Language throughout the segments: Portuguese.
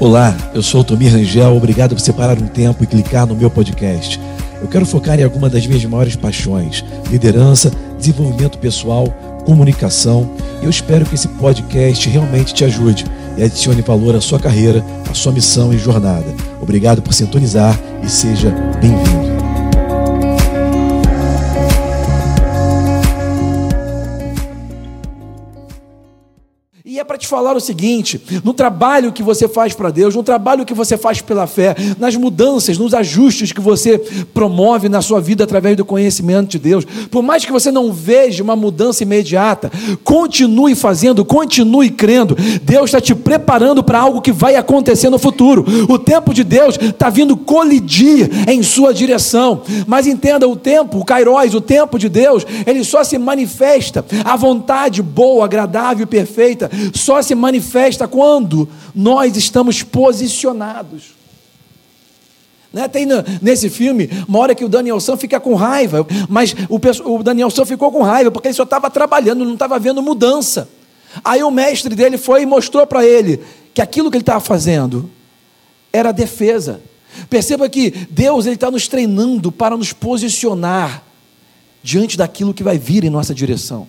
Olá, eu sou o Tomir Rangel, obrigado por separar um tempo e clicar no meu podcast. Eu quero focar em alguma das minhas maiores paixões: liderança, desenvolvimento pessoal, comunicação. E eu espero que esse podcast realmente te ajude e adicione valor à sua carreira, à sua missão e jornada. Obrigado por sintonizar e seja bem-vindo. Te falar o seguinte: no trabalho que você faz para Deus, no trabalho que você faz pela fé, nas mudanças, nos ajustes que você promove na sua vida através do conhecimento de Deus, por mais que você não veja uma mudança imediata, continue fazendo, continue crendo. Deus está te preparando para algo que vai acontecer no futuro. O tempo de Deus está vindo colidir em sua direção. Mas entenda: o tempo, o Kairos, o tempo de Deus, ele só se manifesta, a vontade boa, agradável e perfeita, só se manifesta quando nós estamos posicionados. Né? Tem nesse filme uma hora que o Danielson fica com raiva, mas o, o Danielson ficou com raiva porque ele só estava trabalhando, não estava vendo mudança. Aí o mestre dele foi e mostrou para ele que aquilo que ele estava fazendo era defesa. Perceba que Deus está nos treinando para nos posicionar diante daquilo que vai vir em nossa direção.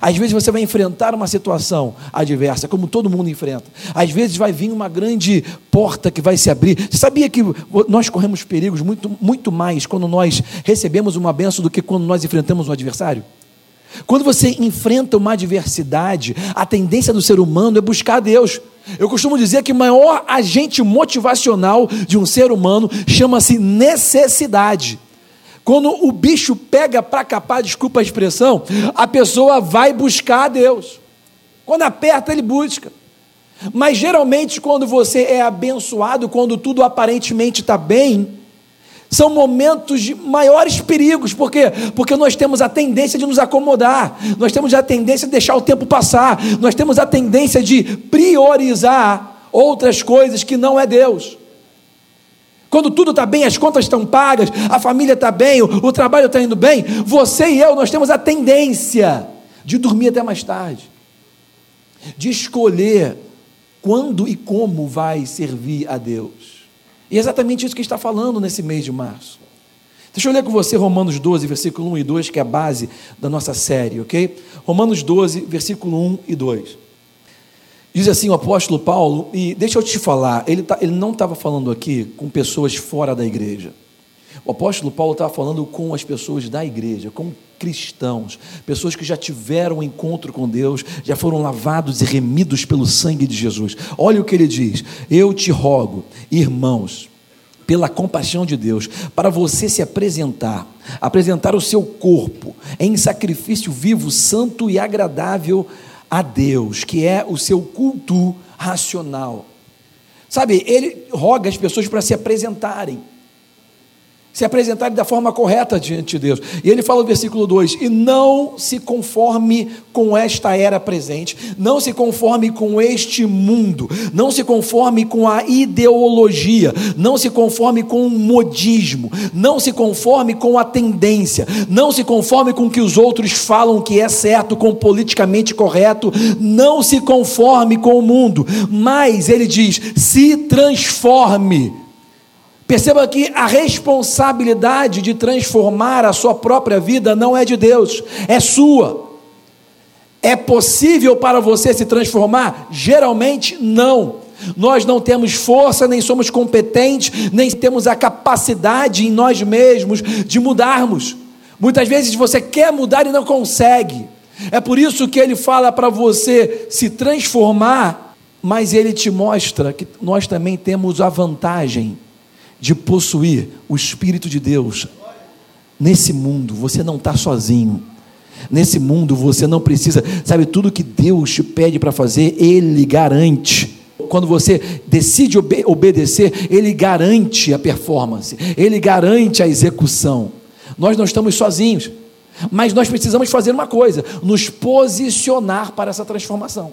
Às vezes você vai enfrentar uma situação adversa, como todo mundo enfrenta. Às vezes vai vir uma grande porta que vai se abrir. Você sabia que nós corremos perigos muito, muito mais quando nós recebemos uma benção do que quando nós enfrentamos um adversário? Quando você enfrenta uma adversidade, a tendência do ser humano é buscar Deus. Eu costumo dizer que o maior agente motivacional de um ser humano chama-se necessidade. Quando o bicho pega para capar, desculpa a expressão, a pessoa vai buscar a Deus. Quando aperta, ele busca. Mas geralmente, quando você é abençoado, quando tudo aparentemente está bem, são momentos de maiores perigos, por quê? Porque nós temos a tendência de nos acomodar, nós temos a tendência de deixar o tempo passar, nós temos a tendência de priorizar outras coisas que não é Deus. Quando tudo está bem, as contas estão pagas, a família está bem, o, o trabalho está indo bem, você e eu, nós temos a tendência de dormir até mais tarde, de escolher quando e como vai servir a Deus. E é exatamente isso que está falando nesse mês de março. Deixa eu ler com você Romanos 12, versículo 1 e 2, que é a base da nossa série, ok? Romanos 12, versículo 1 e 2. Diz assim o apóstolo Paulo, e deixa eu te falar, ele, tá, ele não estava falando aqui com pessoas fora da igreja. O apóstolo Paulo estava falando com as pessoas da igreja, com cristãos, pessoas que já tiveram um encontro com Deus, já foram lavados e remidos pelo sangue de Jesus. Olha o que ele diz: Eu te rogo, irmãos, pela compaixão de Deus, para você se apresentar, apresentar o seu corpo em sacrifício vivo, santo e agradável a Deus, que é o seu culto racional. Sabe, ele roga as pessoas para se apresentarem se apresentarem da forma correta diante de Deus. E ele fala no versículo 2: E não se conforme com esta era presente, não se conforme com este mundo, não se conforme com a ideologia, não se conforme com o modismo, não se conforme com a tendência, não se conforme com o que os outros falam que é certo, com o politicamente correto, não se conforme com o mundo, mas ele diz: se transforme Perceba que a responsabilidade de transformar a sua própria vida não é de Deus, é sua. É possível para você se transformar? Geralmente não. Nós não temos força, nem somos competentes, nem temos a capacidade em nós mesmos de mudarmos. Muitas vezes você quer mudar e não consegue. É por isso que ele fala para você se transformar, mas ele te mostra que nós também temos a vantagem de possuir o Espírito de Deus. Nesse mundo você não está sozinho. Nesse mundo você não precisa, sabe, tudo que Deus te pede para fazer, Ele garante. Quando você decide obe obedecer, Ele garante a performance, Ele garante a execução. Nós não estamos sozinhos, mas nós precisamos fazer uma coisa: nos posicionar para essa transformação.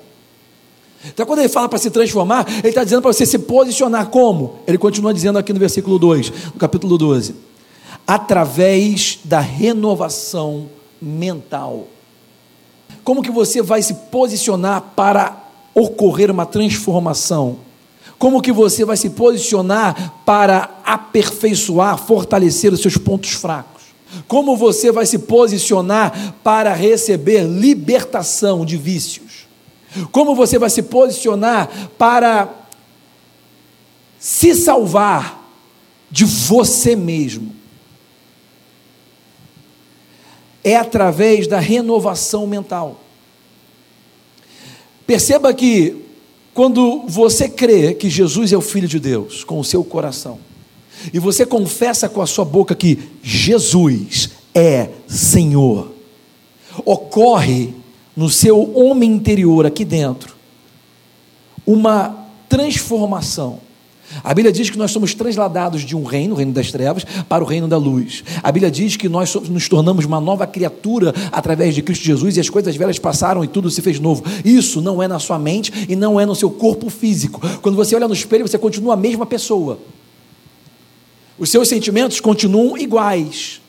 Então, quando ele fala para se transformar, ele está dizendo para você se posicionar como? Ele continua dizendo aqui no versículo 2, no capítulo 12: através da renovação mental. Como que você vai se posicionar para ocorrer uma transformação? Como que você vai se posicionar para aperfeiçoar, fortalecer os seus pontos fracos? Como você vai se posicionar para receber libertação de vícios? Como você vai se posicionar para se salvar de você mesmo? É através da renovação mental. Perceba que quando você crê que Jesus é o Filho de Deus com o seu coração, e você confessa com a sua boca que Jesus é Senhor, ocorre no seu homem interior, aqui dentro, uma transformação. A Bíblia diz que nós somos transladados de um reino, o reino das trevas, para o reino da luz. A Bíblia diz que nós nos tornamos uma nova criatura através de Cristo Jesus e as coisas velhas passaram e tudo se fez novo. Isso não é na sua mente e não é no seu corpo físico. Quando você olha no espelho, você continua a mesma pessoa. Os seus sentimentos continuam iguais.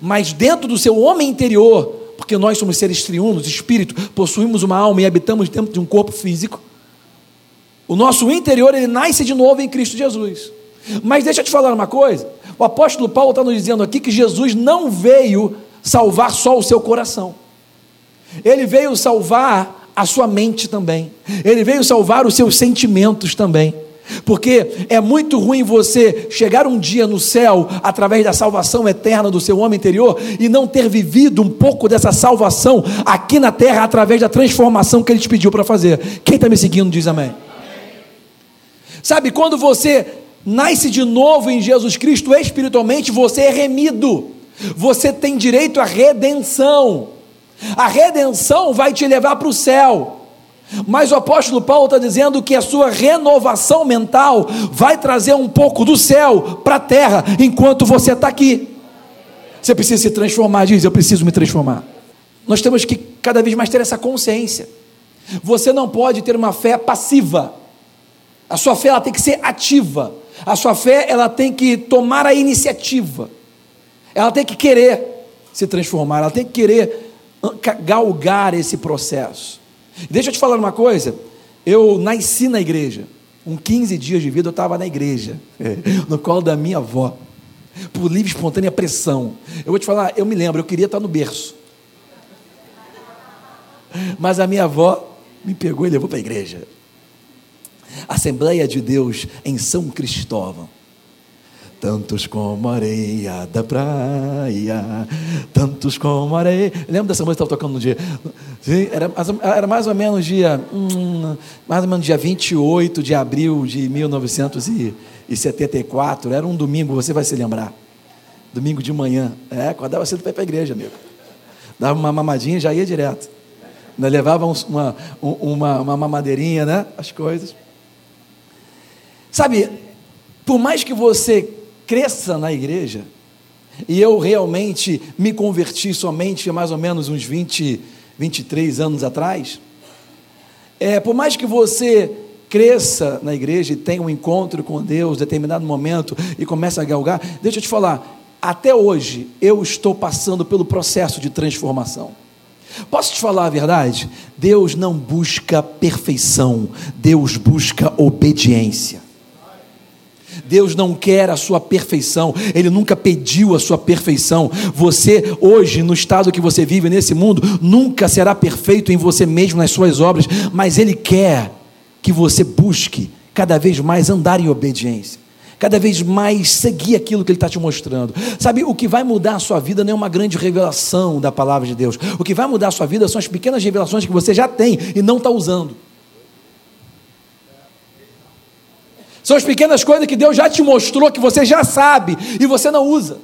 Mas dentro do seu homem interior, porque nós somos seres triunos, espírito, possuímos uma alma e habitamos dentro de um corpo físico. O nosso interior ele nasce de novo em Cristo Jesus. Mas deixa eu te falar uma coisa. O apóstolo Paulo está nos dizendo aqui que Jesus não veio salvar só o seu coração. Ele veio salvar a sua mente também. Ele veio salvar os seus sentimentos também. Porque é muito ruim você chegar um dia no céu através da salvação eterna do seu homem interior e não ter vivido um pouco dessa salvação aqui na terra através da transformação que ele te pediu para fazer. Quem está me seguindo diz amém. amém. Sabe, quando você nasce de novo em Jesus Cristo espiritualmente, você é remido, você tem direito à redenção. A redenção vai te levar para o céu. Mas o apóstolo Paulo está dizendo que a sua renovação mental vai trazer um pouco do céu para a terra enquanto você está aqui. Você precisa se transformar, diz: Eu preciso me transformar. Nós temos que cada vez mais ter essa consciência. Você não pode ter uma fé passiva. A sua fé ela tem que ser ativa. A sua fé ela tem que tomar a iniciativa. Ela tem que querer se transformar. Ela tem que querer galgar esse processo. Deixa eu te falar uma coisa. Eu nasci na igreja. Com 15 dias de vida eu estava na igreja, no colo da minha avó, por livre espontânea pressão. Eu vou te falar, eu me lembro, eu queria estar no berço. Mas a minha avó me pegou e levou para a igreja. Assembleia de Deus em São Cristóvão tantos como areia da praia, tantos como areia. Lembra dessa música que estava tocando no dia? Era, era mais ou menos dia, hum, mais ou menos dia 28 de abril de 1974. Era um domingo, você vai se lembrar. Domingo de manhã. É, acordava cedo para ir para a igreja, amigo. Dava uma mamadinha e já ia direto. Levava uma, uma, uma mamadeirinha, né? As coisas. Sabe, por mais que você cresça na igreja. E eu realmente me converti somente mais ou menos uns 20, 23 anos atrás. É, por mais que você cresça na igreja e tenha um encontro com Deus em determinado momento e comece a galgar, deixa eu te falar, até hoje eu estou passando pelo processo de transformação. Posso te falar a verdade? Deus não busca perfeição, Deus busca obediência. Deus não quer a sua perfeição, Ele nunca pediu a sua perfeição. Você, hoje, no estado que você vive nesse mundo, nunca será perfeito em você mesmo, nas suas obras, mas Ele quer que você busque cada vez mais andar em obediência. Cada vez mais seguir aquilo que Ele está te mostrando. Sabe, o que vai mudar a sua vida não é uma grande revelação da palavra de Deus. O que vai mudar a sua vida são as pequenas revelações que você já tem e não está usando. São as pequenas coisas que Deus já te mostrou, que você já sabe e você não usa.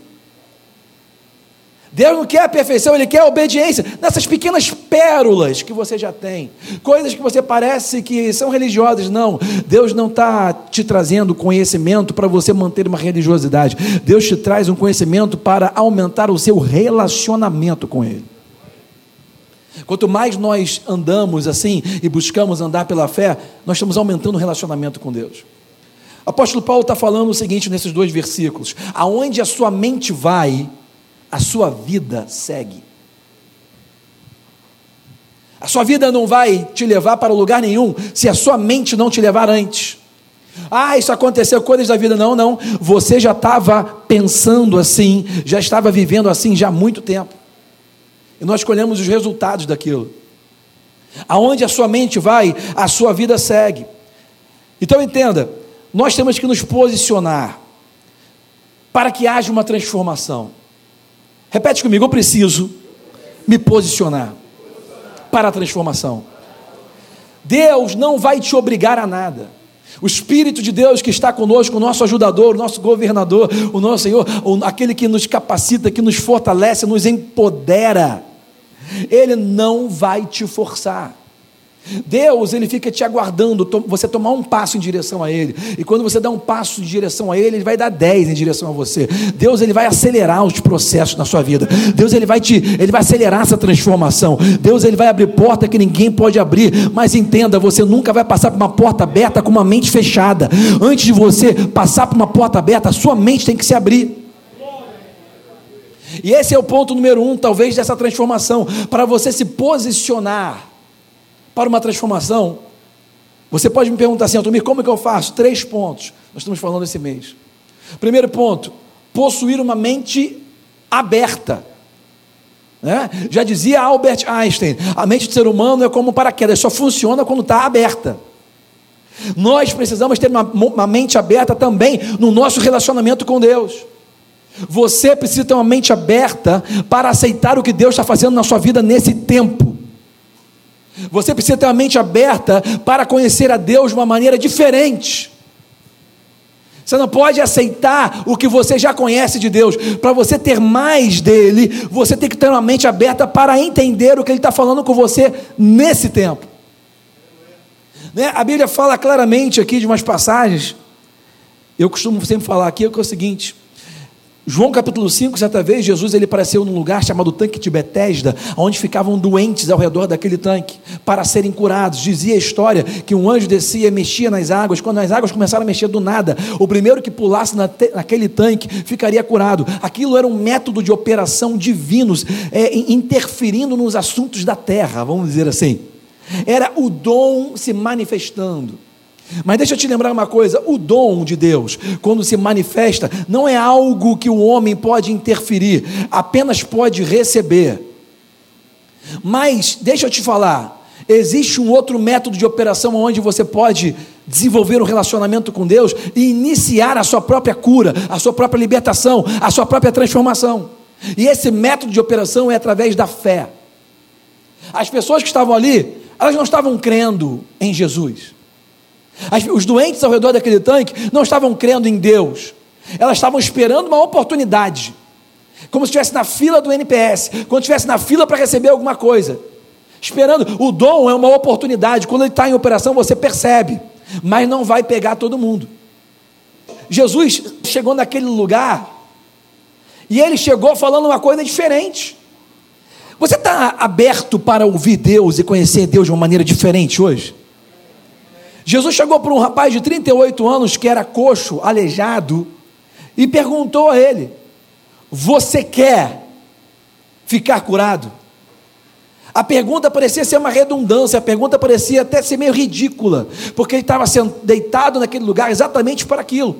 Deus não quer a perfeição, Ele quer a obediência nessas pequenas pérolas que você já tem, coisas que você parece que são religiosas. Não, Deus não está te trazendo conhecimento para você manter uma religiosidade. Deus te traz um conhecimento para aumentar o seu relacionamento com Ele. Quanto mais nós andamos assim e buscamos andar pela fé, nós estamos aumentando o relacionamento com Deus. O apóstolo Paulo está falando o seguinte nesses dois versículos: aonde a sua mente vai, a sua vida segue. A sua vida não vai te levar para lugar nenhum se a sua mente não te levar antes. Ah, isso aconteceu, coisas da vida. Não, não. Você já estava pensando assim, já estava vivendo assim já há muito tempo. E nós escolhemos os resultados daquilo. Aonde a sua mente vai, a sua vida segue. Então entenda, nós temos que nos posicionar para que haja uma transformação. Repete comigo, eu preciso me posicionar para a transformação. Deus não vai te obrigar a nada. O Espírito de Deus que está conosco, o nosso ajudador, o nosso governador, o nosso Senhor, aquele que nos capacita, que nos fortalece, nos empodera, Ele não vai te forçar. Deus, ele fica te aguardando, você tomar um passo em direção a ele. E quando você dá um passo em direção a ele, ele vai dar dez em direção a você. Deus, ele vai acelerar os processos na sua vida. Deus, ele vai te, ele vai acelerar essa transformação. Deus, ele vai abrir porta que ninguém pode abrir. Mas entenda, você nunca vai passar por uma porta aberta com uma mente fechada. Antes de você passar por uma porta aberta, a sua mente tem que se abrir. E esse é o ponto número um, talvez, dessa transformação, para você se posicionar para uma transformação, você pode me perguntar assim, Altomir, como é que eu faço? Três pontos, nós estamos falando esse mês. Primeiro ponto, possuir uma mente aberta. Né? Já dizia Albert Einstein: a mente do ser humano é como um paraquedas, só funciona quando está aberta. Nós precisamos ter uma, uma mente aberta também no nosso relacionamento com Deus. Você precisa ter uma mente aberta para aceitar o que Deus está fazendo na sua vida nesse tempo. Você precisa ter uma mente aberta para conhecer a Deus de uma maneira diferente. Você não pode aceitar o que você já conhece de Deus. Para você ter mais dele, você tem que ter uma mente aberta para entender o que ele está falando com você nesse tempo. Né? A Bíblia fala claramente aqui de umas passagens. Eu costumo sempre falar aqui que é o seguinte: João capítulo 5, certa vez, Jesus ele apareceu num lugar chamado tanque de Betesda, onde ficavam doentes ao redor daquele tanque, para serem curados. Dizia a história que um anjo descia e mexia nas águas. Quando as águas começaram a mexer do nada, o primeiro que pulasse na naquele tanque ficaria curado. Aquilo era um método de operação divinos, é, interferindo nos assuntos da terra, vamos dizer assim. Era o dom se manifestando. Mas deixa eu te lembrar uma coisa: o dom de Deus, quando se manifesta, não é algo que o homem pode interferir, apenas pode receber. Mas, deixa eu te falar, existe um outro método de operação onde você pode desenvolver um relacionamento com Deus e iniciar a sua própria cura, a sua própria libertação, a sua própria transformação. E esse método de operação é através da fé. As pessoas que estavam ali, elas não estavam crendo em Jesus. Os doentes ao redor daquele tanque não estavam crendo em Deus, elas estavam esperando uma oportunidade, como se estivesse na fila do NPS, quando estivesse na fila para receber alguma coisa, esperando. O dom é uma oportunidade, quando ele está em operação você percebe, mas não vai pegar todo mundo. Jesus chegou naquele lugar e ele chegou falando uma coisa diferente. Você está aberto para ouvir Deus e conhecer Deus de uma maneira diferente hoje? Jesus chegou para um rapaz de 38 anos que era coxo, aleijado, e perguntou a ele: Você quer ficar curado? A pergunta parecia ser uma redundância, a pergunta parecia até ser meio ridícula, porque ele estava deitado naquele lugar exatamente para aquilo.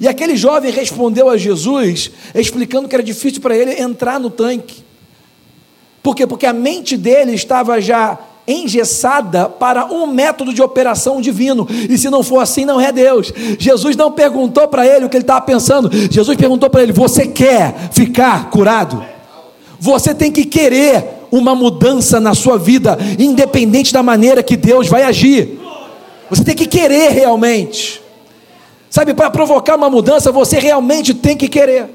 E aquele jovem respondeu a Jesus, explicando que era difícil para ele entrar no tanque. Por quê? Porque a mente dele estava já engessada para um método de operação divino. E se não for assim, não é Deus. Jesus não perguntou para ele o que ele estava pensando. Jesus perguntou para ele: Você quer ficar curado? Você tem que querer uma mudança na sua vida, independente da maneira que Deus vai agir. Você tem que querer realmente. Sabe, para provocar uma mudança, você realmente tem que querer.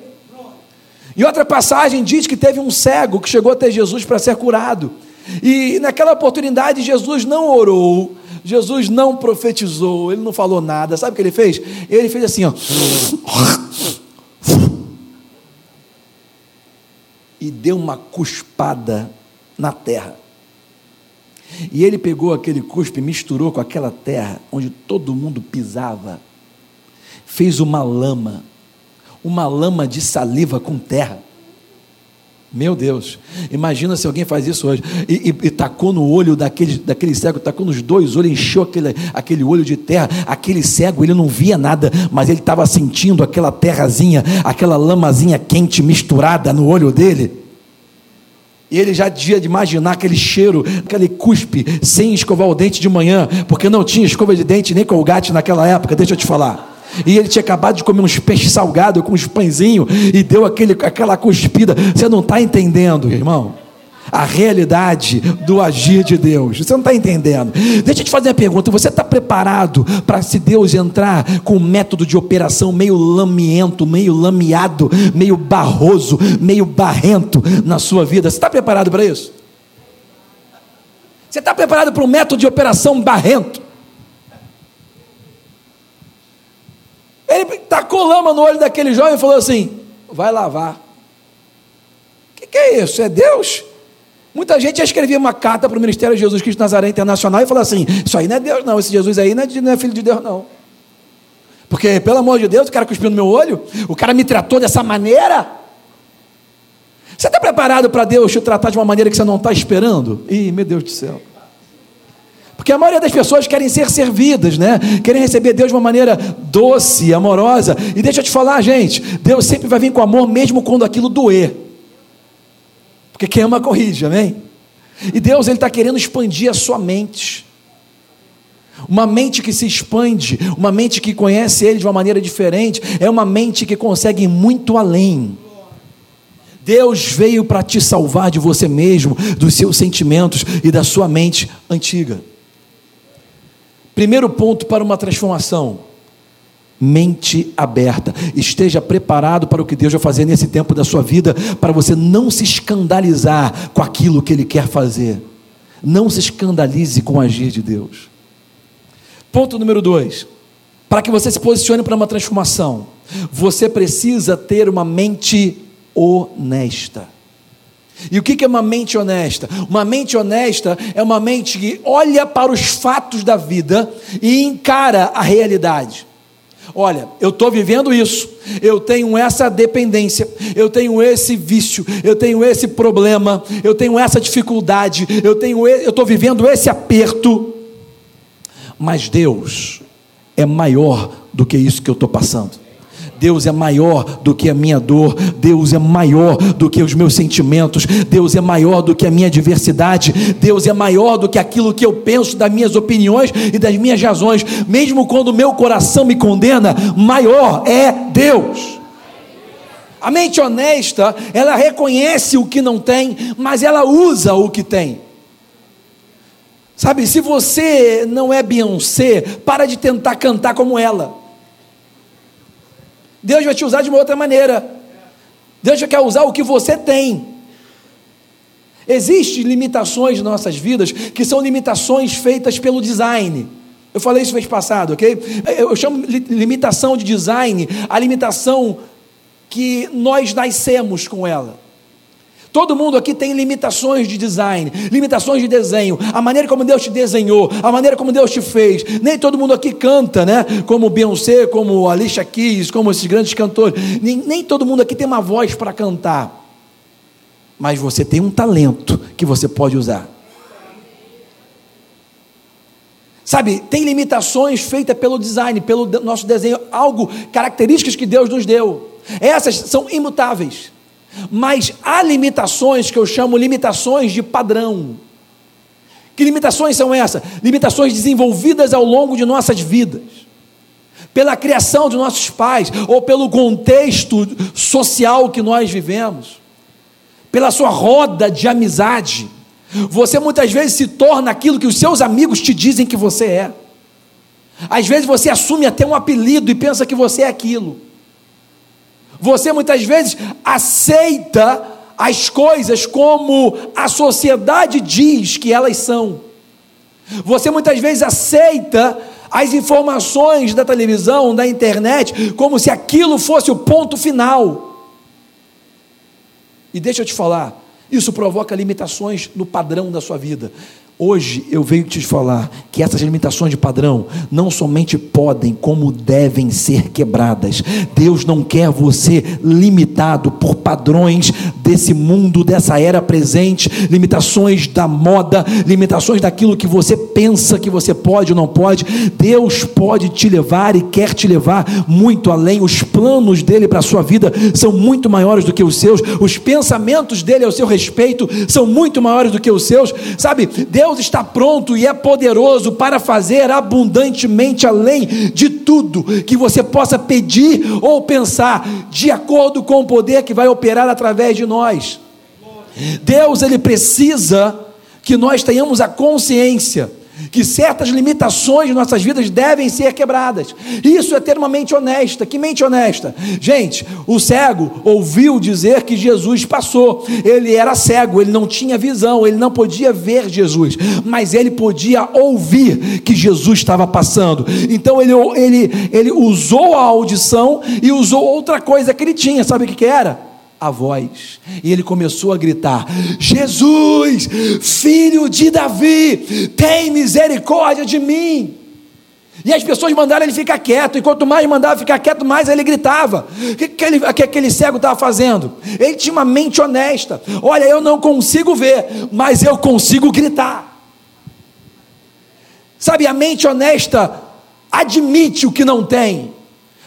E outra passagem diz que teve um cego que chegou até Jesus para ser curado. E naquela oportunidade, Jesus não orou, Jesus não profetizou, ele não falou nada. Sabe o que ele fez? Ele fez assim, ó. E deu uma cuspada na terra. E ele pegou aquele cuspe, misturou com aquela terra onde todo mundo pisava, fez uma lama, uma lama de saliva com terra Meu Deus, imagina se alguém faz isso hoje e, e, e, tacou no olho daquele, daquele cego, tacou nos dois olhos, encheu aquele, aquele olho de terra. Aquele cego, ele não via nada, mas ele estava sentindo aquela terrazinha, aquela lamazinha quente misturada no olho dele. E ele já devia imaginar aquele cheiro, aquele cuspe, sem escovar o dente de manhã, porque não tinha escova de dente nem colgate naquela época, deixa eu te falar. E ele tinha acabado de comer uns peixes salgados com uns pãezinhos e deu aquele, aquela cuspida. Você não está entendendo, irmão? A realidade do agir de Deus. Você não está entendendo. Deixa eu te fazer uma pergunta: você está preparado para, se Deus entrar com um método de operação meio lamiento, meio lameado, meio barroso, meio barrento na sua vida? Você está preparado para isso? Você está preparado para um método de operação barrento? Ele tacou lama no olho daquele jovem e falou assim: vai lavar. O que, que, é isso? É Deus? Muita gente já escrevia uma carta para o Ministério de Jesus Cristo Nazaré Internacional e falou assim: Isso aí não é Deus, não. Esse Jesus aí não é, não é filho de Deus, não. Porque, pelo amor de Deus, o cara cuspiu no meu olho, o cara me tratou dessa maneira. Você está preparado para Deus te tratar de uma maneira que você não está esperando? Ih, meu Deus do céu. Porque a maioria das pessoas querem ser servidas, né? Querem receber Deus de uma maneira doce, amorosa. E deixa eu te falar, gente, Deus sempre vai vir com amor mesmo quando aquilo doer. Porque quem ama corrige, amém? E Deus ele está querendo expandir a sua mente. Uma mente que se expande, uma mente que conhece Ele de uma maneira diferente, é uma mente que consegue ir muito além. Deus veio para te salvar de você mesmo, dos seus sentimentos e da sua mente antiga. Primeiro ponto para uma transformação: mente aberta. Esteja preparado para o que Deus vai fazer nesse tempo da sua vida, para você não se escandalizar com aquilo que Ele quer fazer. Não se escandalize com o agir de Deus. Ponto número dois: para que você se posicione para uma transformação, você precisa ter uma mente honesta. E o que é uma mente honesta? Uma mente honesta é uma mente que olha para os fatos da vida e encara a realidade. Olha, eu estou vivendo isso, eu tenho essa dependência, eu tenho esse vício, eu tenho esse problema, eu tenho essa dificuldade, eu tenho, eu estou vivendo esse aperto, mas Deus é maior do que isso que eu estou passando. Deus é maior do que a minha dor, Deus é maior do que os meus sentimentos, Deus é maior do que a minha diversidade, Deus é maior do que aquilo que eu penso das minhas opiniões e das minhas razões, mesmo quando o meu coração me condena, maior é Deus. A mente honesta, ela reconhece o que não tem, mas ela usa o que tem. Sabe, se você não é Beyoncé, para de tentar cantar como ela. Deus vai te usar de uma outra maneira. Deus quer usar o que você tem. Existem limitações em nossas vidas que são limitações feitas pelo design. Eu falei isso mês passado, ok? Eu chamo limitação de design a limitação que nós nascemos com ela. Todo mundo aqui tem limitações de design, limitações de desenho, a maneira como Deus te desenhou, a maneira como Deus te fez. Nem todo mundo aqui canta, né? Como Beyoncé, como Alicia Keys, como esses grandes cantores. Nem, nem todo mundo aqui tem uma voz para cantar. Mas você tem um talento que você pode usar. Sabe, tem limitações feitas pelo design, pelo nosso desenho, algo, características que Deus nos deu. Essas são imutáveis. Mas há limitações que eu chamo limitações de padrão. Que limitações são essas? Limitações desenvolvidas ao longo de nossas vidas, pela criação de nossos pais, ou pelo contexto social que nós vivemos, pela sua roda de amizade. Você muitas vezes se torna aquilo que os seus amigos te dizem que você é. Às vezes você assume até um apelido e pensa que você é aquilo. Você muitas vezes aceita as coisas como a sociedade diz que elas são. Você muitas vezes aceita as informações da televisão, da internet, como se aquilo fosse o ponto final. E deixa eu te falar, isso provoca limitações no padrão da sua vida. Hoje eu venho te falar que essas limitações de padrão não somente podem, como devem ser quebradas. Deus não quer você limitado por padrões desse mundo, dessa era presente, limitações da moda, limitações daquilo que você pensa que você pode ou não pode. Deus pode te levar e quer te levar muito além. Os planos dele para a sua vida são muito maiores do que os seus, os pensamentos dele ao seu respeito são muito maiores do que os seus. Sabe, Deus está pronto e é poderoso para fazer abundantemente além de tudo que você possa pedir ou pensar, de acordo com o poder que vai operar através de nós. Deus, ele precisa que nós tenhamos a consciência que certas limitações de nossas vidas devem ser quebradas. Isso é ter uma mente honesta. Que mente honesta? Gente, o cego ouviu dizer que Jesus passou. Ele era cego, ele não tinha visão, ele não podia ver Jesus, mas ele podia ouvir que Jesus estava passando. Então ele, ele, ele usou a audição e usou outra coisa que ele tinha. Sabe o que, que era? A voz, e ele começou a gritar: Jesus, filho de Davi, tem misericórdia de mim. E as pessoas mandaram ele ficar quieto, e quanto mais mandava ficar quieto, mais ele gritava. O que, que, ele, que aquele cego estava fazendo? Ele tinha uma mente honesta. Olha, eu não consigo ver, mas eu consigo gritar. Sabe, a mente honesta admite o que não tem,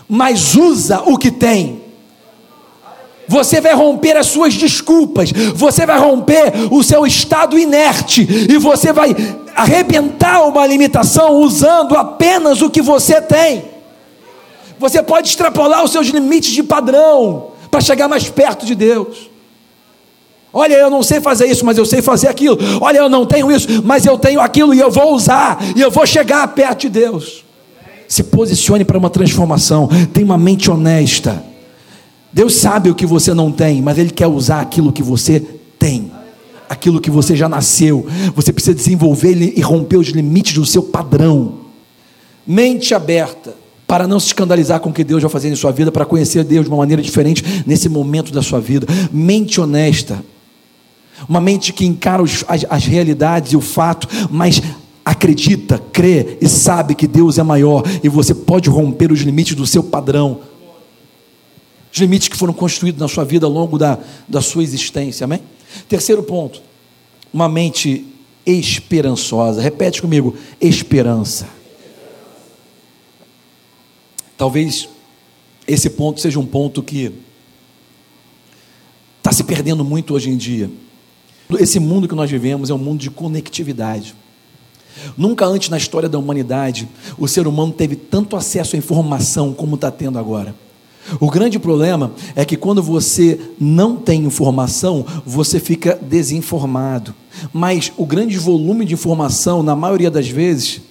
mas usa o que tem você vai romper as suas desculpas, você vai romper o seu estado inerte e você vai arrebentar uma limitação usando apenas o que você tem. Você pode extrapolar os seus limites de padrão para chegar mais perto de Deus. Olha, eu não sei fazer isso, mas eu sei fazer aquilo. Olha, eu não tenho isso, mas eu tenho aquilo e eu vou usar e eu vou chegar perto de Deus. Se posicione para uma transformação. Tenha uma mente honesta. Deus sabe o que você não tem, mas Ele quer usar aquilo que você tem, aquilo que você já nasceu. Você precisa desenvolver e romper os limites do seu padrão. Mente aberta para não se escandalizar com o que Deus vai fazer em sua vida, para conhecer Deus de uma maneira diferente nesse momento da sua vida. Mente honesta, uma mente que encara os, as, as realidades e o fato, mas acredita, crê e sabe que Deus é maior e você pode romper os limites do seu padrão os limites que foram construídos na sua vida ao longo da, da sua existência, amém? Terceiro ponto, uma mente esperançosa. Repete comigo: esperança. Talvez esse ponto seja um ponto que está se perdendo muito hoje em dia. Esse mundo que nós vivemos é um mundo de conectividade. Nunca antes na história da humanidade o ser humano teve tanto acesso à informação como está tendo agora. O grande problema é que quando você não tem informação, você fica desinformado. Mas o grande volume de informação, na maioria das vezes,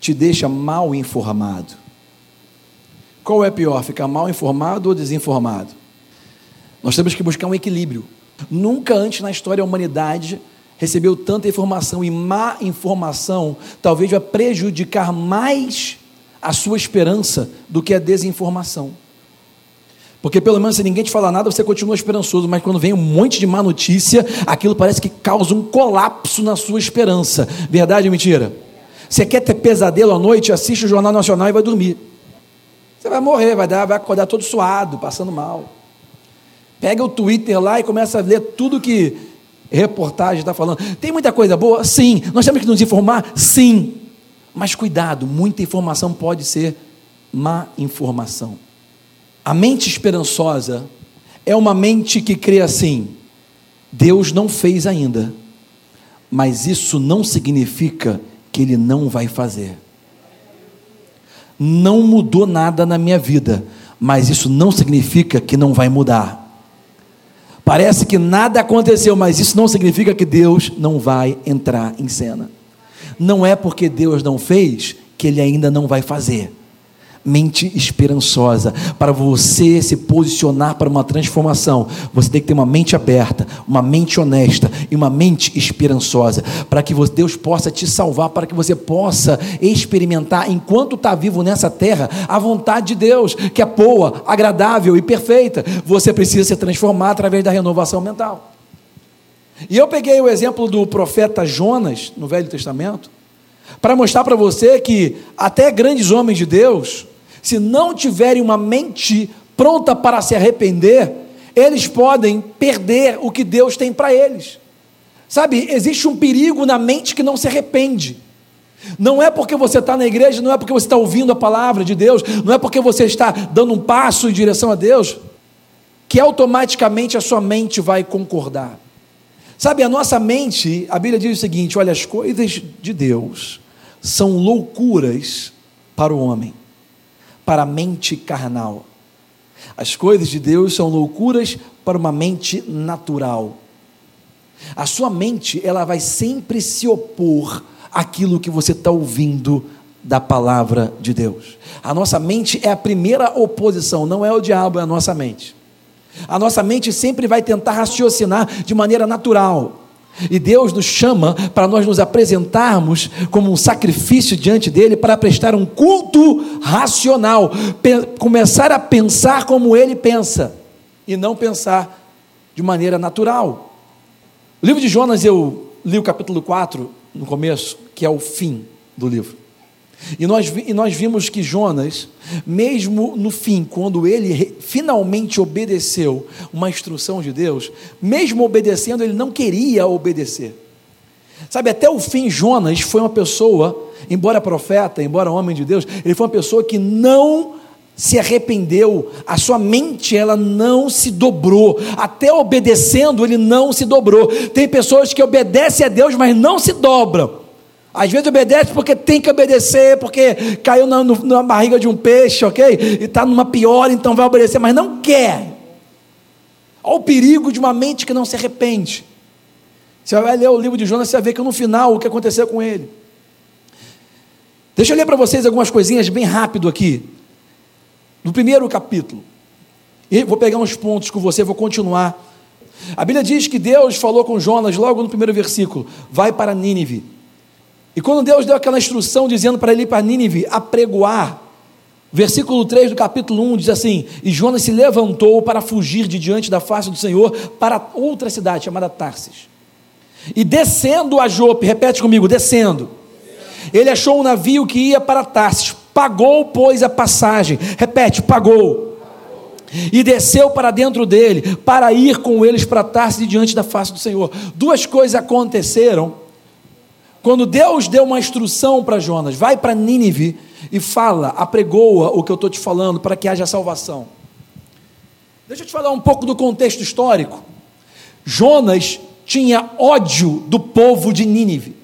te deixa mal informado. Qual é pior, ficar mal informado ou desinformado? Nós temos que buscar um equilíbrio. Nunca antes na história da humanidade recebeu tanta informação e má informação talvez vai prejudicar mais a sua esperança do que a desinformação. Porque pelo menos se ninguém te falar nada, você continua esperançoso, mas quando vem um monte de má notícia, aquilo parece que causa um colapso na sua esperança. Verdade ou mentira? Você quer ter pesadelo à noite, assiste o Jornal Nacional e vai dormir. Você vai morrer, vai, dar, vai acordar todo suado, passando mal. Pega o Twitter lá e começa a ler tudo que reportagem está falando. Tem muita coisa boa? Sim. Nós temos que nos informar? Sim. Mas cuidado, muita informação pode ser má informação. A mente esperançosa é uma mente que crê assim: Deus não fez ainda, mas isso não significa que Ele não vai fazer. Não mudou nada na minha vida, mas isso não significa que não vai mudar. Parece que nada aconteceu, mas isso não significa que Deus não vai entrar em cena não é porque Deus não fez que Ele ainda não vai fazer. Mente esperançosa, para você se posicionar para uma transformação, você tem que ter uma mente aberta, uma mente honesta e uma mente esperançosa, para que Deus possa te salvar, para que você possa experimentar, enquanto está vivo nessa terra, a vontade de Deus, que é boa, agradável e perfeita. Você precisa se transformar através da renovação mental. E eu peguei o exemplo do profeta Jonas, no Velho Testamento, para mostrar para você que até grandes homens de Deus, se não tiverem uma mente pronta para se arrepender, eles podem perder o que Deus tem para eles. Sabe, existe um perigo na mente que não se arrepende. Não é porque você está na igreja, não é porque você está ouvindo a palavra de Deus, não é porque você está dando um passo em direção a Deus, que automaticamente a sua mente vai concordar. Sabe, a nossa mente, a Bíblia diz o seguinte: olha, as coisas de Deus são loucuras para o homem, para a mente carnal. As coisas de Deus são loucuras para uma mente natural. A sua mente, ela vai sempre se opor àquilo que você está ouvindo da palavra de Deus. A nossa mente é a primeira oposição, não é o diabo, é a nossa mente. A nossa mente sempre vai tentar raciocinar de maneira natural. E Deus nos chama para nós nos apresentarmos como um sacrifício diante dele para prestar um culto racional, começar a pensar como ele pensa e não pensar de maneira natural. O livro de Jonas eu li o capítulo 4 no começo, que é o fim do livro. E nós, e nós vimos que Jonas, mesmo no fim, quando ele finalmente obedeceu uma instrução de Deus, mesmo obedecendo, ele não queria obedecer. Sabe, até o fim, Jonas foi uma pessoa, embora profeta, embora homem de Deus, ele foi uma pessoa que não se arrependeu, a sua mente ela não se dobrou, até obedecendo ele não se dobrou. Tem pessoas que obedecem a Deus, mas não se dobram. Às vezes obedece porque tem que obedecer, porque caiu na, na barriga de um peixe, ok? E está numa pior, então vai obedecer, mas não quer. Olha o perigo de uma mente que não se arrepende. Você vai ler o livro de Jonas, você vai ver que no final o que aconteceu com ele. Deixa eu ler para vocês algumas coisinhas bem rápido aqui. No primeiro capítulo. E vou pegar uns pontos com você, vou continuar. A Bíblia diz que Deus falou com Jonas logo no primeiro versículo: vai para Nínive e quando Deus deu aquela instrução dizendo para ele ir para Nínive apregoar, versículo 3 do capítulo 1 diz assim: E Jonas se levantou para fugir de diante da face do Senhor para outra cidade chamada Tarsis. E descendo a Jope, repete comigo, descendo. Ele achou um navio que ia para Tarsis, pagou, pois, a passagem. Repete, pagou e desceu para dentro dele, para ir com eles para Tarsis diante da face do Senhor. Duas coisas aconteceram quando Deus deu uma instrução para Jonas, vai para Nínive e fala, apregoa o que eu estou te falando para que haja salvação. Deixa eu te falar um pouco do contexto histórico. Jonas tinha ódio do povo de Nínive,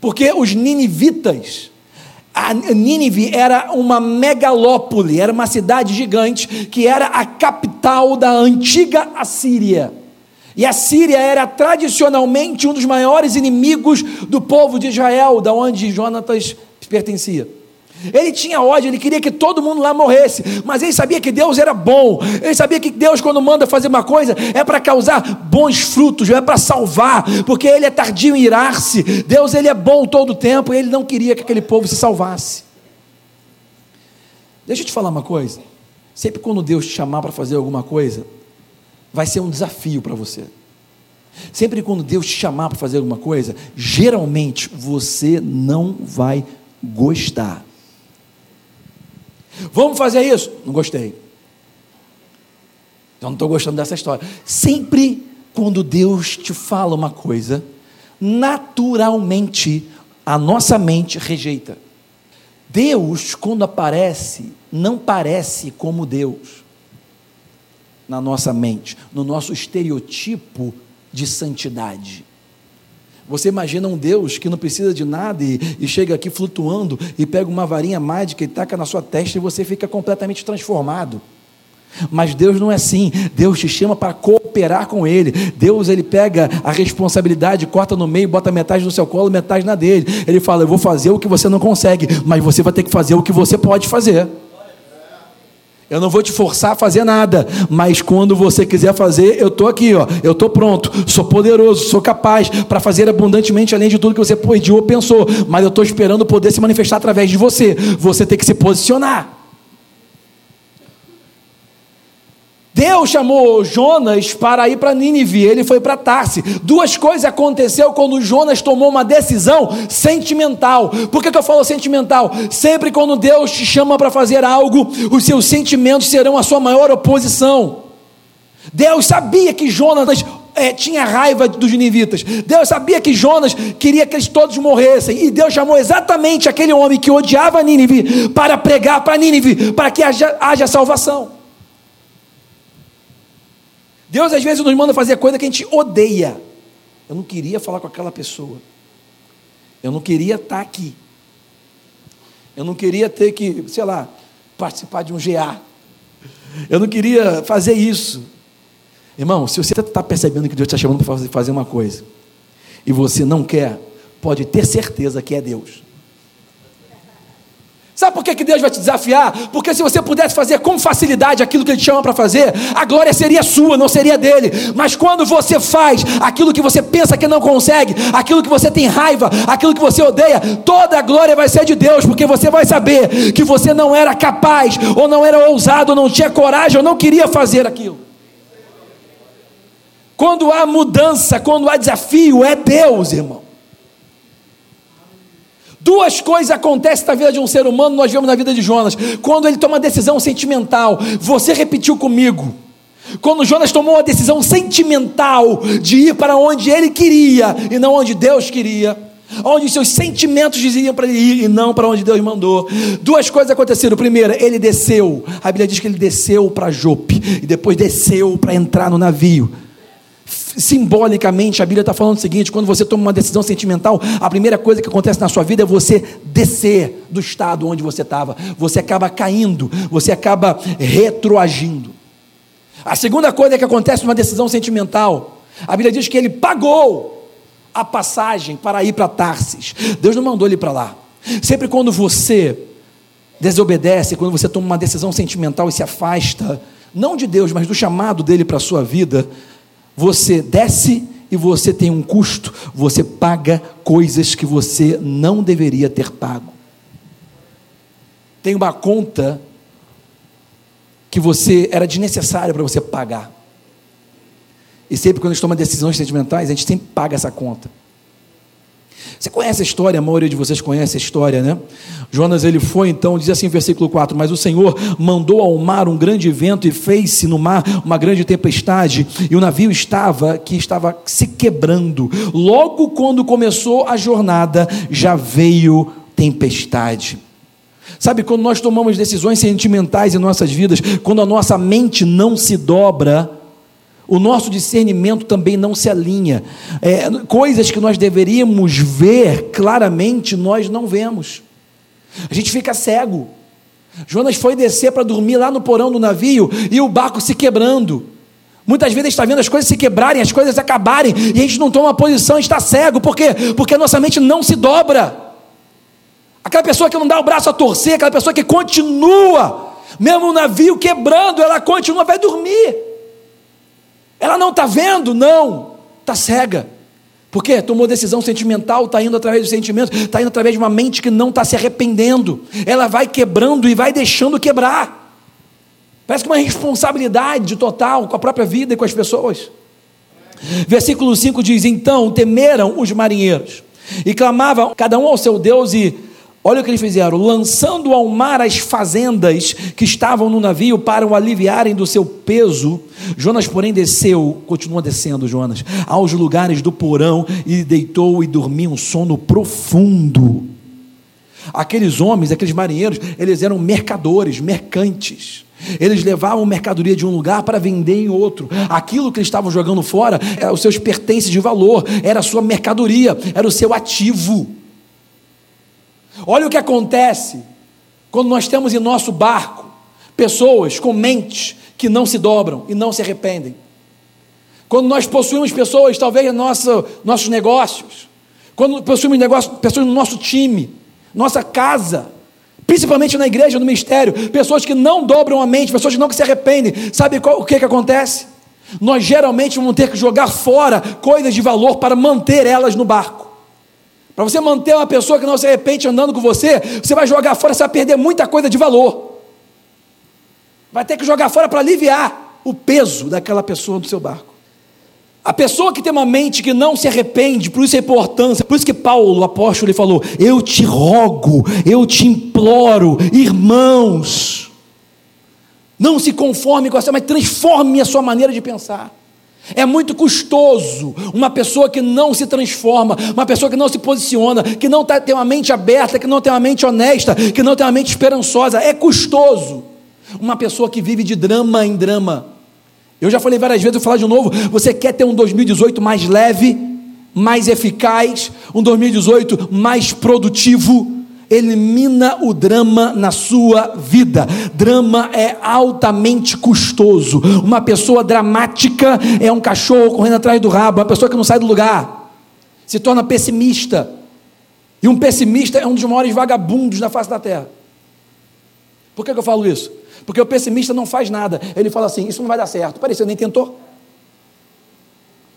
porque os ninivitas, a Nínive era uma megalópole, era uma cidade gigante que era a capital da antiga Assíria. E a Síria era tradicionalmente um dos maiores inimigos do povo de Israel, da onde Jonatas pertencia. Ele tinha ódio, ele queria que todo mundo lá morresse, mas ele sabia que Deus era bom. Ele sabia que Deus, quando manda fazer uma coisa, é para causar bons frutos, é para salvar, porque ele é tardio em irar-se. Deus ele é bom todo o tempo e ele não queria que aquele povo se salvasse. Deixa eu te falar uma coisa. Sempre quando Deus te chamar para fazer alguma coisa, vai ser um desafio para você. Sempre quando Deus te chamar para fazer alguma coisa, geralmente você não vai gostar. Vamos fazer isso? Não gostei. Eu não estou gostando dessa história. Sempre quando Deus te fala uma coisa, naturalmente a nossa mente rejeita. Deus, quando aparece, não parece como Deus na nossa mente, no nosso estereotipo de santidade. Você imagina um Deus que não precisa de nada e, e, chega aqui flutuando e pega uma varinha mágica e taca na sua testa e você fica completamente transformado. Mas Deus não é assim. Deus te chama para cooperar com Ele. Deus ele pega a responsabilidade, corta no meio, bota metade no seu colo, metade na dele. Ele fala: Eu vou fazer o que você não consegue, mas você vai ter que fazer o que você pode fazer. Eu não vou te forçar a fazer nada, mas quando você quiser fazer, eu estou aqui, ó, eu estou pronto, sou poderoso, sou capaz para fazer abundantemente além de tudo que você pediu ou pensou, mas eu estou esperando poder se manifestar através de você. Você tem que se posicionar. Deus chamou Jonas para ir para Nínive, ele foi para Tarse. Duas coisas aconteceu quando Jonas tomou uma decisão sentimental. Por que, que eu falo sentimental? Sempre quando Deus te chama para fazer algo, os seus sentimentos serão a sua maior oposição. Deus sabia que Jonas é, tinha raiva dos ninivitas. Deus sabia que Jonas queria que eles todos morressem. E Deus chamou exatamente aquele homem que odiava Nínive para pregar para Nínive, para que haja, haja salvação. Deus às vezes nos manda fazer coisa que a gente odeia. Eu não queria falar com aquela pessoa. Eu não queria estar aqui. Eu não queria ter que, sei lá, participar de um GA. Eu não queria fazer isso. Irmão, se você está percebendo que Deus está chamando para fazer uma coisa e você não quer, pode ter certeza que é Deus. Sabe por que, que Deus vai te desafiar? Porque se você pudesse fazer com facilidade aquilo que Ele te chama para fazer, a glória seria sua, não seria dele. Mas quando você faz aquilo que você pensa que não consegue, aquilo que você tem raiva, aquilo que você odeia, toda a glória vai ser de Deus, porque você vai saber que você não era capaz, ou não era ousado, ou não tinha coragem, ou não queria fazer aquilo. Quando há mudança, quando há desafio, é Deus, irmão. Duas coisas acontecem na vida de um ser humano, nós vemos na vida de Jonas. Quando ele toma decisão sentimental, você repetiu comigo. Quando Jonas tomou uma decisão sentimental de ir para onde ele queria e não onde Deus queria, onde seus sentimentos diziam para ele ir e não para onde Deus mandou. Duas coisas aconteceram. Primeiro, ele desceu. A Bíblia diz que ele desceu para Jope e depois desceu para entrar no navio simbolicamente, a Bíblia está falando o seguinte: quando você toma uma decisão sentimental, a primeira coisa que acontece na sua vida é você descer do estado onde você estava, você acaba caindo, você acaba retroagindo. A segunda coisa que acontece numa decisão sentimental, a Bíblia diz que ele pagou a passagem para ir para Tarsis. Deus não mandou ele para lá. Sempre quando você desobedece, quando você toma uma decisão sentimental e se afasta, não de Deus, mas do chamado dele para a sua vida, você desce e você tem um custo, você paga coisas que você não deveria ter pago. Tem uma conta que você era desnecessário para você pagar. E sempre quando a gente toma decisões sentimentais, a gente sempre paga essa conta. Você conhece a história, a maioria de vocês conhece a história, né? Jonas ele foi então, diz assim, versículo 4: Mas o Senhor mandou ao mar um grande vento e fez-se no mar uma grande tempestade, e o navio estava que estava se quebrando. Logo quando começou a jornada, já veio tempestade. Sabe, quando nós tomamos decisões sentimentais em nossas vidas, quando a nossa mente não se dobra, o nosso discernimento também não se alinha. É, coisas que nós deveríamos ver claramente, nós não vemos. A gente fica cego. Jonas foi descer para dormir lá no porão do navio e o barco se quebrando. Muitas vezes está vendo as coisas se quebrarem, as coisas acabarem, e a gente não toma posição, está cego. Por quê? Porque a nossa mente não se dobra. Aquela pessoa que não dá o braço a torcer, aquela pessoa que continua, mesmo o navio quebrando, ela continua, vai dormir. Ela não está vendo? Não, está cega. Por quê? Tomou decisão sentimental, está indo através dos sentimentos, está indo através de uma mente que não está se arrependendo. Ela vai quebrando e vai deixando quebrar. Parece que uma responsabilidade total com a própria vida e com as pessoas. Versículo 5 diz: Então temeram os marinheiros e clamavam cada um ao seu Deus e Olha o que eles fizeram: lançando ao mar as fazendas que estavam no navio para o aliviarem do seu peso. Jonas, porém, desceu, continua descendo, Jonas, aos lugares do porão e deitou e dormiu um sono profundo. Aqueles homens, aqueles marinheiros, eles eram mercadores, mercantes. Eles levavam mercadoria de um lugar para vender em outro. Aquilo que eles estavam jogando fora eram os seus pertences de valor, era a sua mercadoria, era o seu ativo. Olha o que acontece quando nós temos em nosso barco pessoas com mentes que não se dobram e não se arrependem. Quando nós possuímos pessoas, talvez, nossos negócios, quando possuímos negócio, pessoas no nosso time, nossa casa, principalmente na igreja, no ministério, pessoas que não dobram a mente, pessoas que não se arrependem, sabe qual, o que, que acontece? Nós geralmente vamos ter que jogar fora coisas de valor para manter elas no barco. Para você manter uma pessoa que não se arrepende andando com você, você vai jogar fora, você vai perder muita coisa de valor. Vai ter que jogar fora para aliviar o peso daquela pessoa no seu barco. A pessoa que tem uma mente que não se arrepende, por isso a importância, por isso que Paulo, o apóstolo, ele falou: Eu te rogo, eu te imploro, irmãos. Não se conforme com essa, mas transforme a sua maneira de pensar. É muito custoso uma pessoa que não se transforma, uma pessoa que não se posiciona, que não tá, tem uma mente aberta, que não tem uma mente honesta, que não tem uma mente esperançosa. É custoso. Uma pessoa que vive de drama em drama. Eu já falei várias vezes, vou falar de novo. Você quer ter um 2018 mais leve, mais eficaz, um 2018 mais produtivo? Elimina o drama na sua vida. Drama é altamente custoso. Uma pessoa dramática é um cachorro correndo atrás do rabo, uma pessoa que não sai do lugar. Se torna pessimista. E um pessimista é um dos maiores vagabundos na face da terra. Por que, que eu falo isso? Porque o pessimista não faz nada. Ele fala assim: Isso não vai dar certo. Parece, você nem tentou.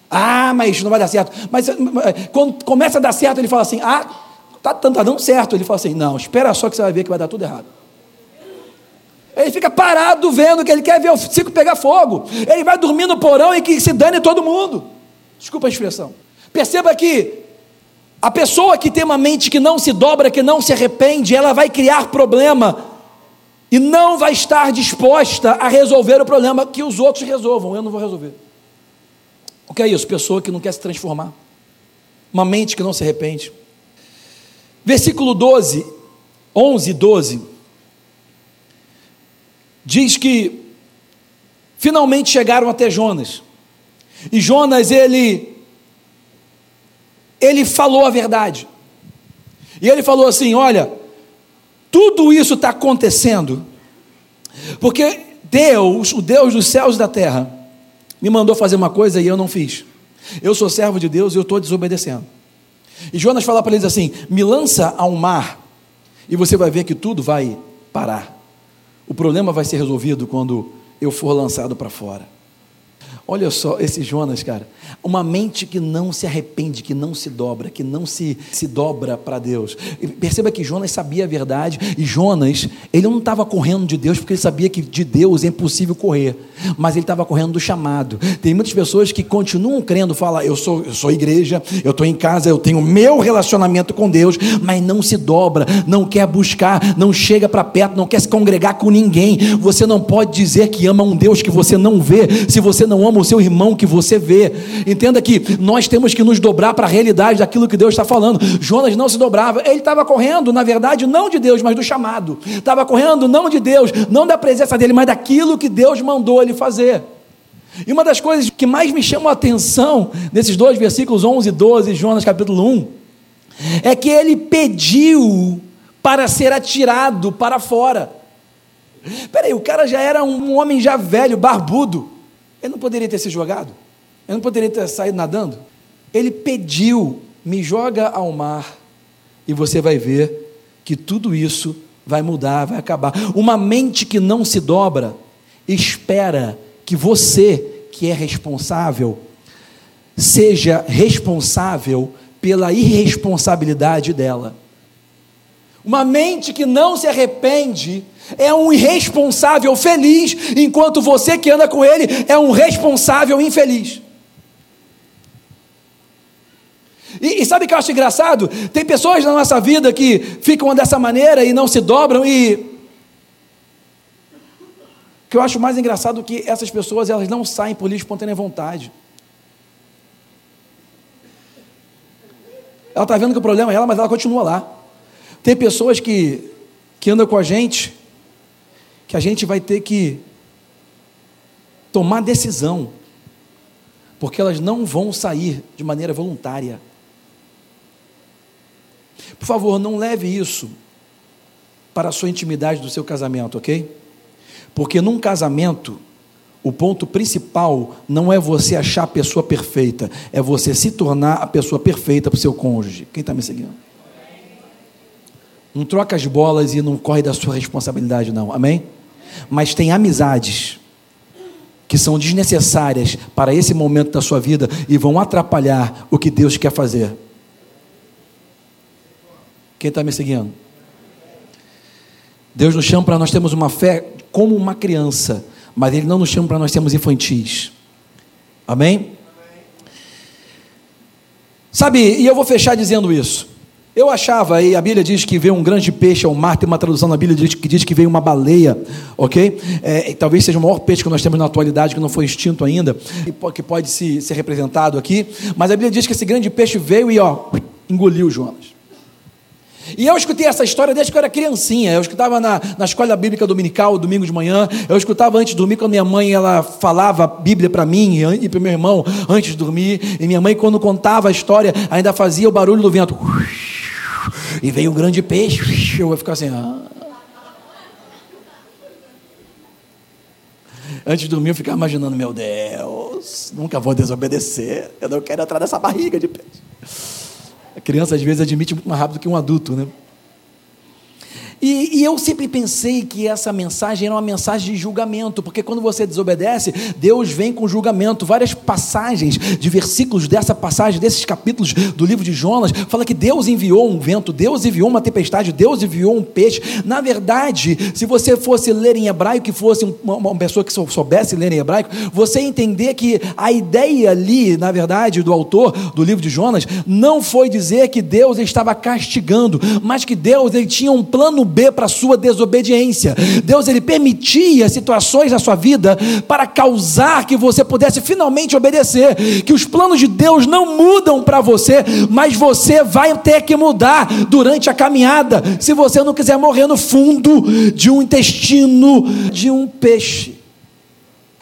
Ah, mas isso não vai dar certo. Mas eh, quando começa a dar certo, ele fala assim: Ah, Está tá dando certo. Ele fala assim: não, espera só que você vai ver que vai dar tudo errado. Ele fica parado vendo que ele quer ver o circo pegar fogo. Ele vai dormir no porão e que se dane todo mundo. Desculpa a expressão. Perceba que a pessoa que tem uma mente que não se dobra, que não se arrepende, ela vai criar problema e não vai estar disposta a resolver o problema que os outros resolvam. Eu não vou resolver. O que é isso? Pessoa que não quer se transformar. Uma mente que não se arrepende. Versículo 12, 11 e 12, diz que finalmente chegaram até Jonas. E Jonas, ele, ele falou a verdade. E ele falou assim: Olha, tudo isso está acontecendo, porque Deus, o Deus dos céus e da terra, me mandou fazer uma coisa e eu não fiz. Eu sou servo de Deus e eu estou desobedecendo. E Jonas fala para eles assim: me lança ao mar e você vai ver que tudo vai parar. O problema vai ser resolvido quando eu for lançado para fora. Olha só esse Jonas, cara. Uma mente que não se arrepende, que não se dobra, que não se, se dobra para Deus. E perceba que Jonas sabia a verdade e Jonas, ele não estava correndo de Deus porque ele sabia que de Deus é impossível correr, mas ele estava correndo do chamado. Tem muitas pessoas que continuam crendo, fala, eu sou, eu sou igreja, eu estou em casa, eu tenho meu relacionamento com Deus, mas não se dobra, não quer buscar, não chega para perto, não quer se congregar com ninguém. Você não pode dizer que ama um Deus que você não vê, se você não ama o seu irmão que você vê. Entenda que nós temos que nos dobrar para a realidade daquilo que Deus está falando. Jonas não se dobrava, ele estava correndo, na verdade, não de Deus, mas do chamado. Estava correndo não de Deus, não da presença dele, mas daquilo que Deus mandou ele fazer. E uma das coisas que mais me chama a atenção nesses dois versículos 11 e 12, Jonas capítulo 1, é que ele pediu para ser atirado para fora. Peraí, o cara já era um homem já velho, barbudo. Ele não poderia ter se jogado? Ele não poderia ter saído nadando? Ele pediu: me joga ao mar e você vai ver que tudo isso vai mudar, vai acabar. Uma mente que não se dobra espera que você, que é responsável, seja responsável pela irresponsabilidade dela. Uma mente que não se arrepende é um irresponsável feliz, enquanto você que anda com ele é um responsável infeliz. E, e sabe o que eu acho engraçado? Tem pessoas na nossa vida que ficam dessa maneira e não se dobram e. O que eu acho mais engraçado é que essas pessoas elas não saem por livre espontânea vontade. Ela está vendo que o problema é ela, mas ela continua lá. Tem pessoas que, que andam com a gente, que a gente vai ter que tomar decisão, porque elas não vão sair de maneira voluntária. Por favor, não leve isso para a sua intimidade do seu casamento, ok? Porque num casamento, o ponto principal não é você achar a pessoa perfeita, é você se tornar a pessoa perfeita para o seu cônjuge. Quem está me seguindo? Não troca as bolas e não corre da sua responsabilidade, não. Amém? Mas tem amizades que são desnecessárias para esse momento da sua vida e vão atrapalhar o que Deus quer fazer. Quem está me seguindo? Deus nos chama para nós termos uma fé como uma criança, mas Ele não nos chama para nós sermos infantis. Amém? Sabe, e eu vou fechar dizendo isso. Eu achava, e a Bíblia diz que veio um grande peixe ao mar, tem uma tradução na Bíblia que diz que veio uma baleia, ok? É, talvez seja o maior peixe que nós temos na atualidade, que não foi extinto ainda, que pode se, ser representado aqui, mas a Bíblia diz que esse grande peixe veio e ó, engoliu Jonas. E eu escutei essa história desde que eu era criancinha. Eu escutava na, na escola bíblica dominical, domingo de manhã. Eu escutava antes de dormir, quando minha mãe ela falava Bíblia para mim e para meu irmão antes de dormir. E minha mãe, quando contava a história, ainda fazia o barulho do vento. E veio um grande peixe. Eu ia ficar assim. Ah. Antes de dormir, eu ficava imaginando: meu Deus, nunca vou desobedecer. Eu não quero entrar nessa barriga de peixe. A criança às vezes admite muito mais rápido que um adulto, né? E, eu sempre pensei que essa mensagem era uma mensagem de julgamento, porque quando você desobedece, Deus vem com julgamento. Várias passagens de versículos dessa passagem, desses capítulos do livro de Jonas, fala que Deus enviou um vento, Deus enviou uma tempestade, Deus enviou um peixe. Na verdade, se você fosse ler em hebraico, que fosse uma, pessoa que soubesse ler em hebraico, você entender que a ideia ali, na verdade, do autor do livro de Jonas, não foi dizer que Deus estava castigando, mas que Deus ele tinha um plano B para sua desobediência. Deus ele permitia situações na sua vida para causar que você pudesse finalmente obedecer. Que os planos de Deus não mudam para você, mas você vai ter que mudar durante a caminhada, se você não quiser morrer no fundo de um intestino de um peixe.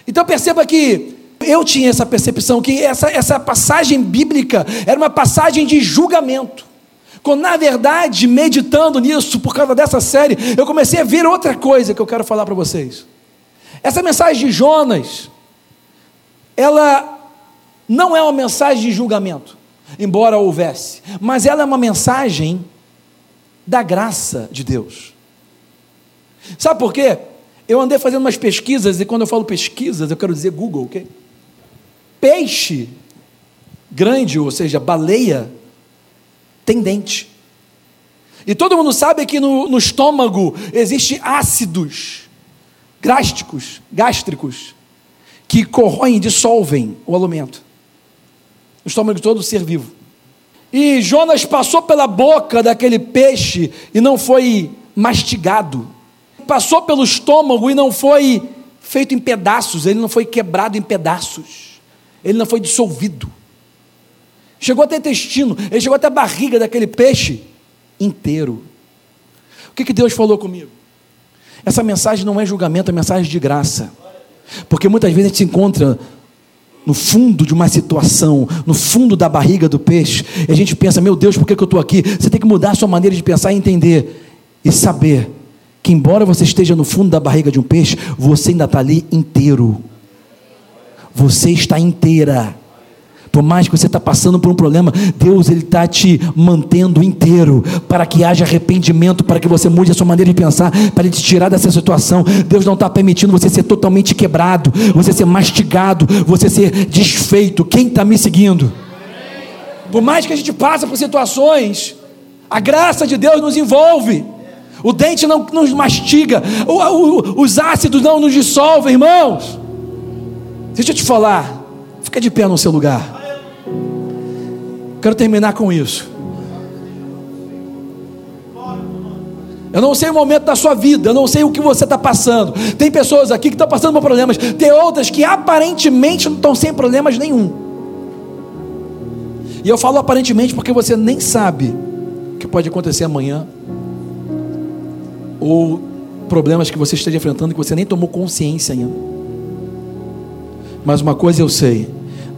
Então perceba que eu tinha essa percepção que essa, essa passagem bíblica era uma passagem de julgamento. Quando, na verdade, meditando nisso, por causa dessa série, eu comecei a ver outra coisa que eu quero falar para vocês. Essa mensagem de Jonas, ela não é uma mensagem de julgamento, embora houvesse, mas ela é uma mensagem da graça de Deus. Sabe por quê? Eu andei fazendo umas pesquisas, e quando eu falo pesquisas, eu quero dizer Google, ok? Peixe grande, ou seja, baleia, tem dente. E todo mundo sabe que no, no estômago existe ácidos gástricos, gástricos que corroem, dissolvem o alimento. O estômago de todo ser vivo. E Jonas passou pela boca daquele peixe e não foi mastigado. Passou pelo estômago e não foi feito em pedaços, ele não foi quebrado em pedaços. Ele não foi dissolvido. Chegou até intestino, ele chegou até a barriga daquele peixe inteiro. O que, que Deus falou comigo? Essa mensagem não é julgamento, é mensagem de graça. Porque muitas vezes a gente se encontra no fundo de uma situação, no fundo da barriga do peixe, e a gente pensa, meu Deus, por que, que eu estou aqui? Você tem que mudar a sua maneira de pensar e entender, e saber que, embora você esteja no fundo da barriga de um peixe, você ainda está ali inteiro. Você está inteira. Por mais que você está passando por um problema, Deus ele está te mantendo inteiro para que haja arrependimento, para que você mude a sua maneira de pensar, para ele te tirar dessa situação. Deus não está permitindo você ser totalmente quebrado, você ser mastigado, você ser desfeito. Quem está me seguindo? Por mais que a gente passe por situações, a graça de Deus nos envolve. O dente não nos mastiga, o, o, os ácidos não nos dissolvem, irmãos. Deixa eu te falar, fica de pé no seu lugar. Quero terminar com isso. Eu não sei o momento da sua vida, eu não sei o que você está passando. Tem pessoas aqui que estão passando por problemas, tem outras que aparentemente não estão sem problemas nenhum. E eu falo aparentemente porque você nem sabe o que pode acontecer amanhã, ou problemas que você esteja enfrentando que você nem tomou consciência ainda. Mas uma coisa eu sei: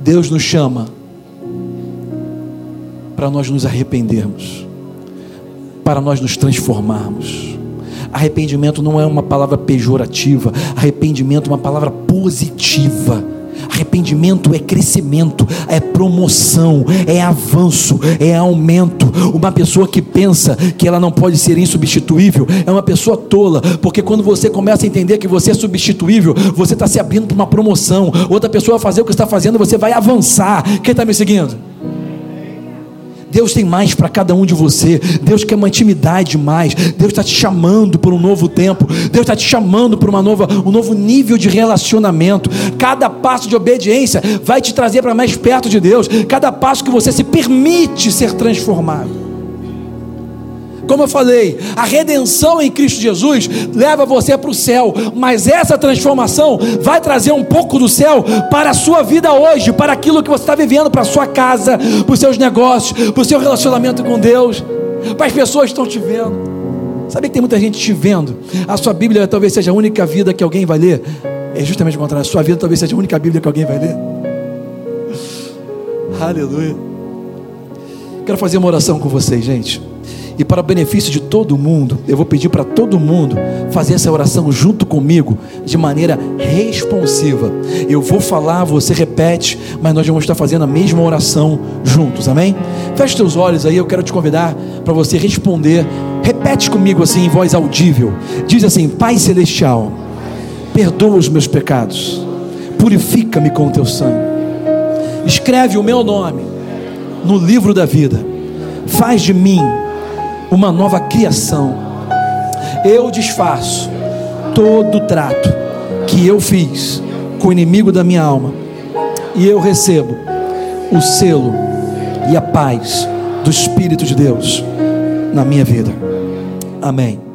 Deus nos chama para nós nos arrependermos, para nós nos transformarmos. Arrependimento não é uma palavra pejorativa, arrependimento é uma palavra positiva. Arrependimento é crescimento, é promoção, é avanço, é aumento. Uma pessoa que pensa que ela não pode ser insubstituível é uma pessoa tola, porque quando você começa a entender que você é substituível, você está se abrindo para uma promoção. Outra pessoa vai fazer o que está fazendo, você vai avançar. Quem está me seguindo? Deus tem mais para cada um de você. Deus quer uma intimidade mais. Deus está te chamando por um novo tempo. Deus está te chamando por uma nova, um novo nível de relacionamento. Cada passo de obediência vai te trazer para mais perto de Deus. Cada passo que você se permite ser transformado. Como eu falei, a redenção em Cristo Jesus leva você para o céu, mas essa transformação vai trazer um pouco do céu para a sua vida hoje, para aquilo que você está vivendo, para a sua casa, para os seus negócios, para o seu relacionamento com Deus, para as pessoas que estão te vendo. Sabe que tem muita gente te vendo? A sua Bíblia talvez seja a única vida que alguém vai ler. É justamente o contrário. A sua vida talvez seja a única Bíblia que alguém vai ler. Aleluia. Quero fazer uma oração com vocês, gente. E para o benefício de todo mundo, eu vou pedir para todo mundo fazer essa oração junto comigo, de maneira responsiva. Eu vou falar, você repete, mas nós vamos estar fazendo a mesma oração juntos, amém? Feche teus olhos aí, eu quero te convidar para você responder. Repete comigo assim em voz audível. Diz assim: Pai Celestial, perdoa os meus pecados, purifica-me com o teu sangue, escreve o meu nome no livro da vida, faz de mim uma nova criação. Eu desfaço todo o trato que eu fiz com o inimigo da minha alma, e eu recebo o selo e a paz do Espírito de Deus na minha vida. Amém.